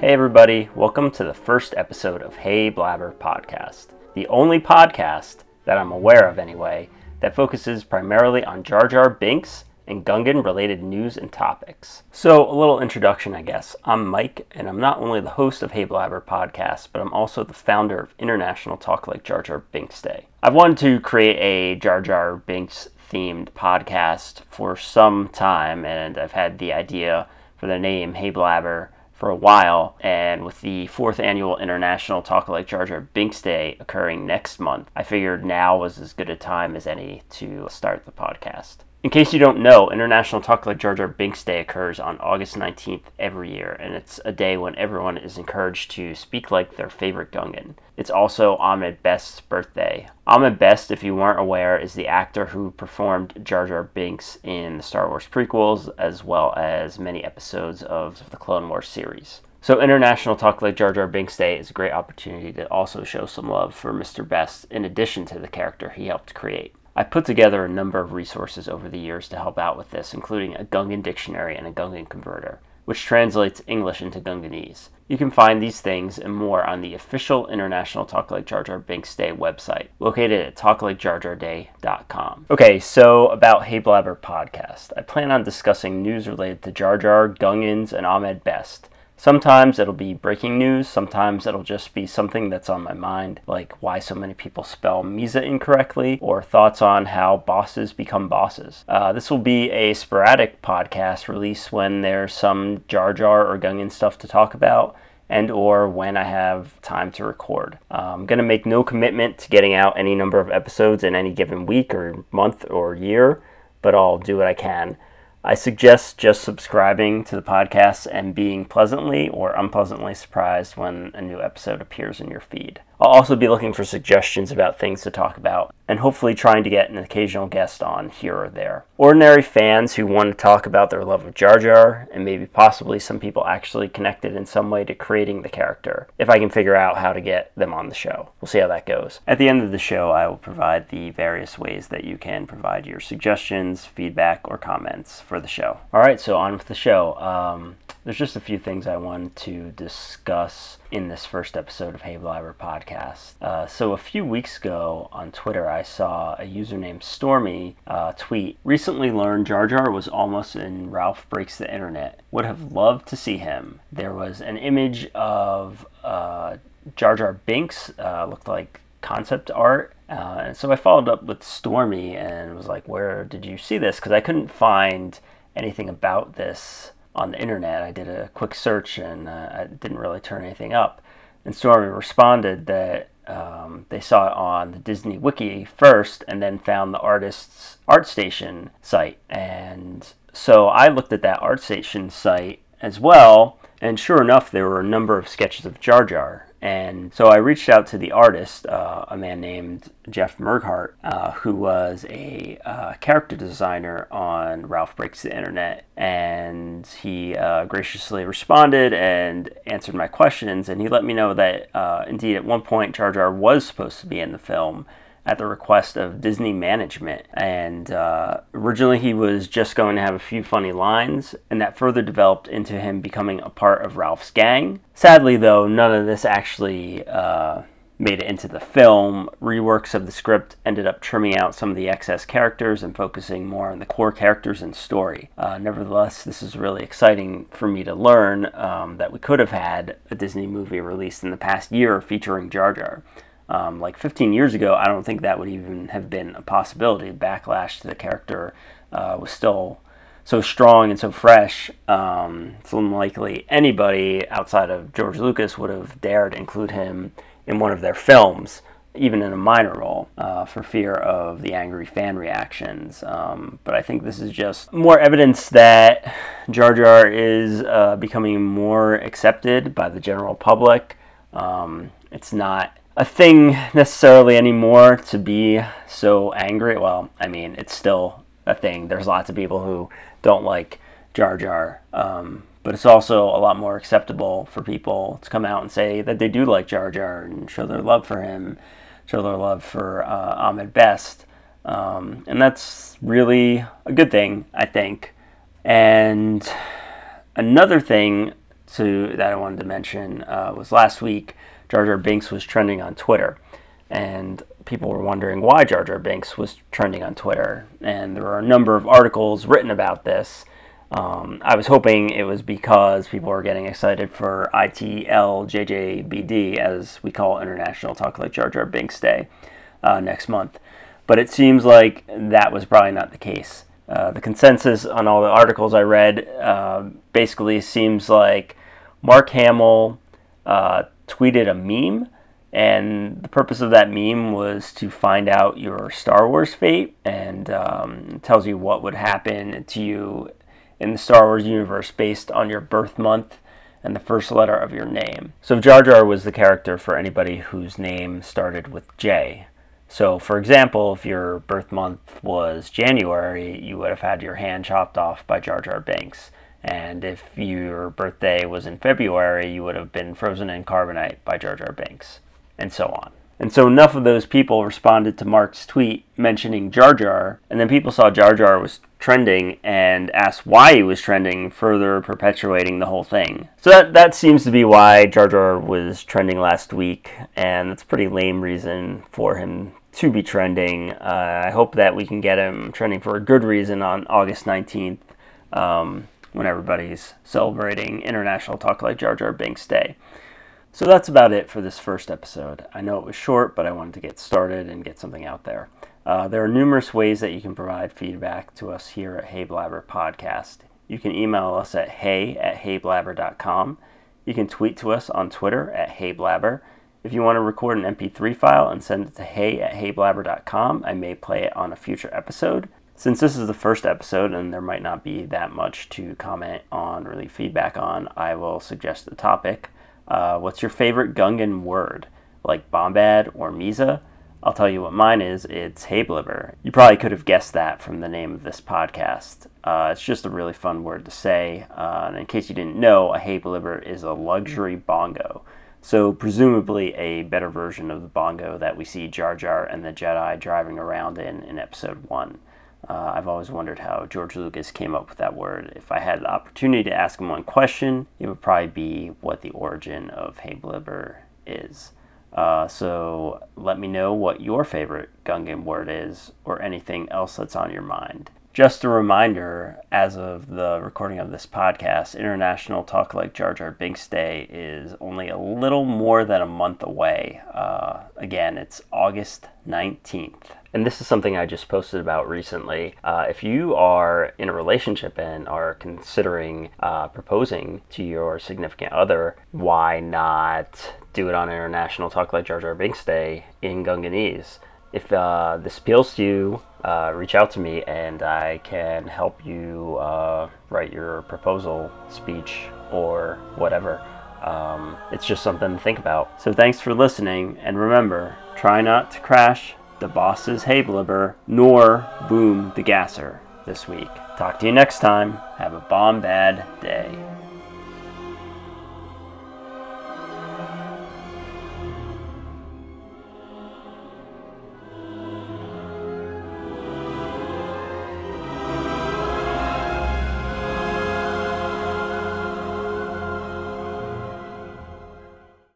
Hey, everybody, welcome to the first episode of Heyblibber Podcast, the only podcast that I'm aware of anyway that focuses primarily on Jar Jar Binks and Gungan related news and topics. So, a little introduction, I guess. I'm Mike, and I'm not only the host of Heyblibber podcast, but I'm also the founder of International Talk Like Jar Jar Binks Day. I've wanted to create a Jar Jar Binks themed podcast for some time, and I've had the idea for the name Heyblibber for a while, and with the fourth annual International Talk Like Jar Binks Day occurring next month, I figured now was as good a time as any to start the podcast. In case you don't know, International Talk Like Jar Jar Binks Day occurs on August 19th every year, and it's a day when everyone is encouraged to speak like their favorite Gungan. It's also Ahmed Best's birthday. Ahmed Best, if you weren't aware, is the actor who performed Jar Jar Binks in the Star Wars prequels, as well as many episodes of the Clone Wars series. So, International Talk Like Jar Jar Binks Day is a great opportunity to also show some love for Mr. Best in addition to the character he helped create. I put together a number of resources over the years to help out with this, including a Gungan dictionary and a Gungan converter, which translates English into Gunganese. You can find these things and more on the official International Talk Like Jar Jar Binks Day website, located at talklikejarjarday.com. Okay, so about Heyblibber podcast. I plan on discussing news related to Jar Jar, Gungans, and Ahmed Best Sometimes it'll be breaking news, sometimes it'll just be something that's on my mind, like why so many people spell Misa incorrectly, or thoughts on how bosses become bosses. Uh, this will be a sporadic podcast release when there's some Jar Jar or Gungan stuff to talk about and or when I have time to record. Uh, I'm going to make no commitment to getting out any number of episodes in any given week or month or year, but I'll do what I can. I suggest just subscribing to the podcast and being pleasantly or unpleasantly surprised when a new episode appears in your feed. I'll also be looking for suggestions about things to talk about and hopefully trying to get an occasional guest on here or there. Ordinary fans who want to talk about their love of Jar Jar, and maybe possibly some people actually connected in some way to creating the character, if I can figure out how to get them on the show. We'll see how that goes. At the end of the show, I will provide the various ways that you can provide your suggestions, feedback, or comments for the show. All right, so on with the show. Um, there's just a few things I want to discuss in this first episode of Heyblibber podcast. Uh, so, a few weeks ago on Twitter, I saw a user named Stormy uh, tweet Recently learned Jar Jar was almost in Ralph Breaks the Internet. Would have loved to see him. There was an image of uh, Jar Jar Binks, uh, looked like concept art. Uh, and so I followed up with Stormy and was like, Where did you see this? Because I couldn't find anything about this on the internet. I did a quick search and uh, I didn't really turn anything up. And Stormy responded that um, they saw it on the Disney Wiki first and then found the artist's ArtStation site. And so I looked at that ArtStation site as well. And sure enough, there were a number of sketches of Jar Jar and so I reached out to the artist, uh, a man named Jeff Merghart, uh, who was a uh, character designer on Ralph Breaks the Internet. And he uh, graciously responded and answered my questions. And he let me know that uh, indeed, at one point, Jar Jar was supposed to be in the film at the request of Disney management. And uh, originally, he was just going to have a few funny lines, and that further developed into him becoming a part of Ralph's gang. Sadly, though, none of this actually. Uh, made it into the film. Reworks of the script ended up trimming out some of the excess characters and focusing more on the core characters and story. Uh, nevertheless, this is really exciting for me to learn um, that we could have had a Disney movie released in the past year featuring Jar Jar. Um, like 15 years ago, I don't think that would even have been a possibility. Backlash to the character uh, was still so strong and so fresh. Um, it's unlikely anybody outside of George Lucas would have dared include him in one of their films, even in a minor role, uh, for fear of the angry fan reactions. Um, but I think this is just more evidence that Jar Jar is uh, becoming more accepted by the general public. Um, it's not a thing necessarily anymore to be so angry. Well, I mean, it's still a thing. There's lots of people who don't like Jar Jar, um, but it's also a lot more acceptable for people to come out and say that they do like Jar Jar and show their love for him, show their love for uh, Ahmed Best. Um, and that's really a good thing, I think. And another thing to that I wanted to mention uh, was last week. Jar Jar Binks was trending on Twitter, and people were wondering why Jar Jar Binks was trending on Twitter. And there were a number of articles written about this. Um, I was hoping it was because people were getting excited for ITLJJBD, as we call International Talk Like Jar Jar Binks Day, uh, next month. But it seems like that was probably not the case. Uh, the consensus on all the articles I read uh, basically seems like Mark Hamill uh, tweeted a meme, and the purpose of that meme was to find out your Star Wars fate and um, tells you what would happen to you in the Star Wars universe based on your birth month and the first letter of your name. So Jar Jar was the character for anybody whose name started with J. So, for example, if your birth month was January, you would have had your hand chopped off by Jar Jar Binks. And if your birthday was in February, you would have been frozen in carbonite by Jar Jar Binks, and so on. And so enough of those people responded to Mark's tweet mentioning Jar Jar, and then people saw Jar Jar was trending and asked why he was trending, further perpetuating the whole thing. So that, that seems to be why Jar Jar was trending last week, and it's a pretty lame reason for him to be trending. Uh, I hope that we can get him trending for a good reason on August 19th um, when everybody's celebrating International Talk Like Jar Jar Binks Day. So that's about it for this first episode. I know it was short, but I wanted to get started and get something out there. Uh, there are numerous ways that you can provide feedback to us here at Heyblibber Podcast. You can email us at hey at heyblibber.com. You can tweet to us on Twitter at heyblibber. If you want to record an MP3 file and send it to hey at heyblibber.com, I may play it on a future episode. Since this is the first episode and there might not be that much to comment on leave feedback on, I will suggest the topic. Uh, what's your favorite Gungan word? Like Bombad or Misa? I'll tell you what mine is. It's Heyblibber. You probably could have guessed that from the name of this podcast. Uh, it's just a really fun word to say. Uh, and in case you didn't know, a Heyblibber is a luxury bongo. So, presumably, a better version of the bongo that we see Jar Jar and the Jedi driving around in in Episode 1. Uh, I've always wondered how George Lucas came up with that word. If I had the opportunity to ask him one question, it would probably be what the origin of Heyblibber is. Uh, so let me know what your favorite Gungan word is or anything else that's on your mind. Just a reminder, as of the recording of this podcast, International Talk Like Jar Jar Binks Day is only a little more than a month away. Uh, again, it's August 19th. And this is something I just posted about recently. Uh, if you are in a relationship and are considering uh, proposing to your significant other, why not do it on International Talk Like Jar Jar Binks Day in Gunganese? If uh, this appeals to you, uh, reach out to me and I can help you uh, write your proposal speech or whatever. Um, it's just something to think about. So thanks for listening, and remember try not to crash the boss's Heyblibber nor boom the gasser this week. Talk to you next time. Have a bombad day.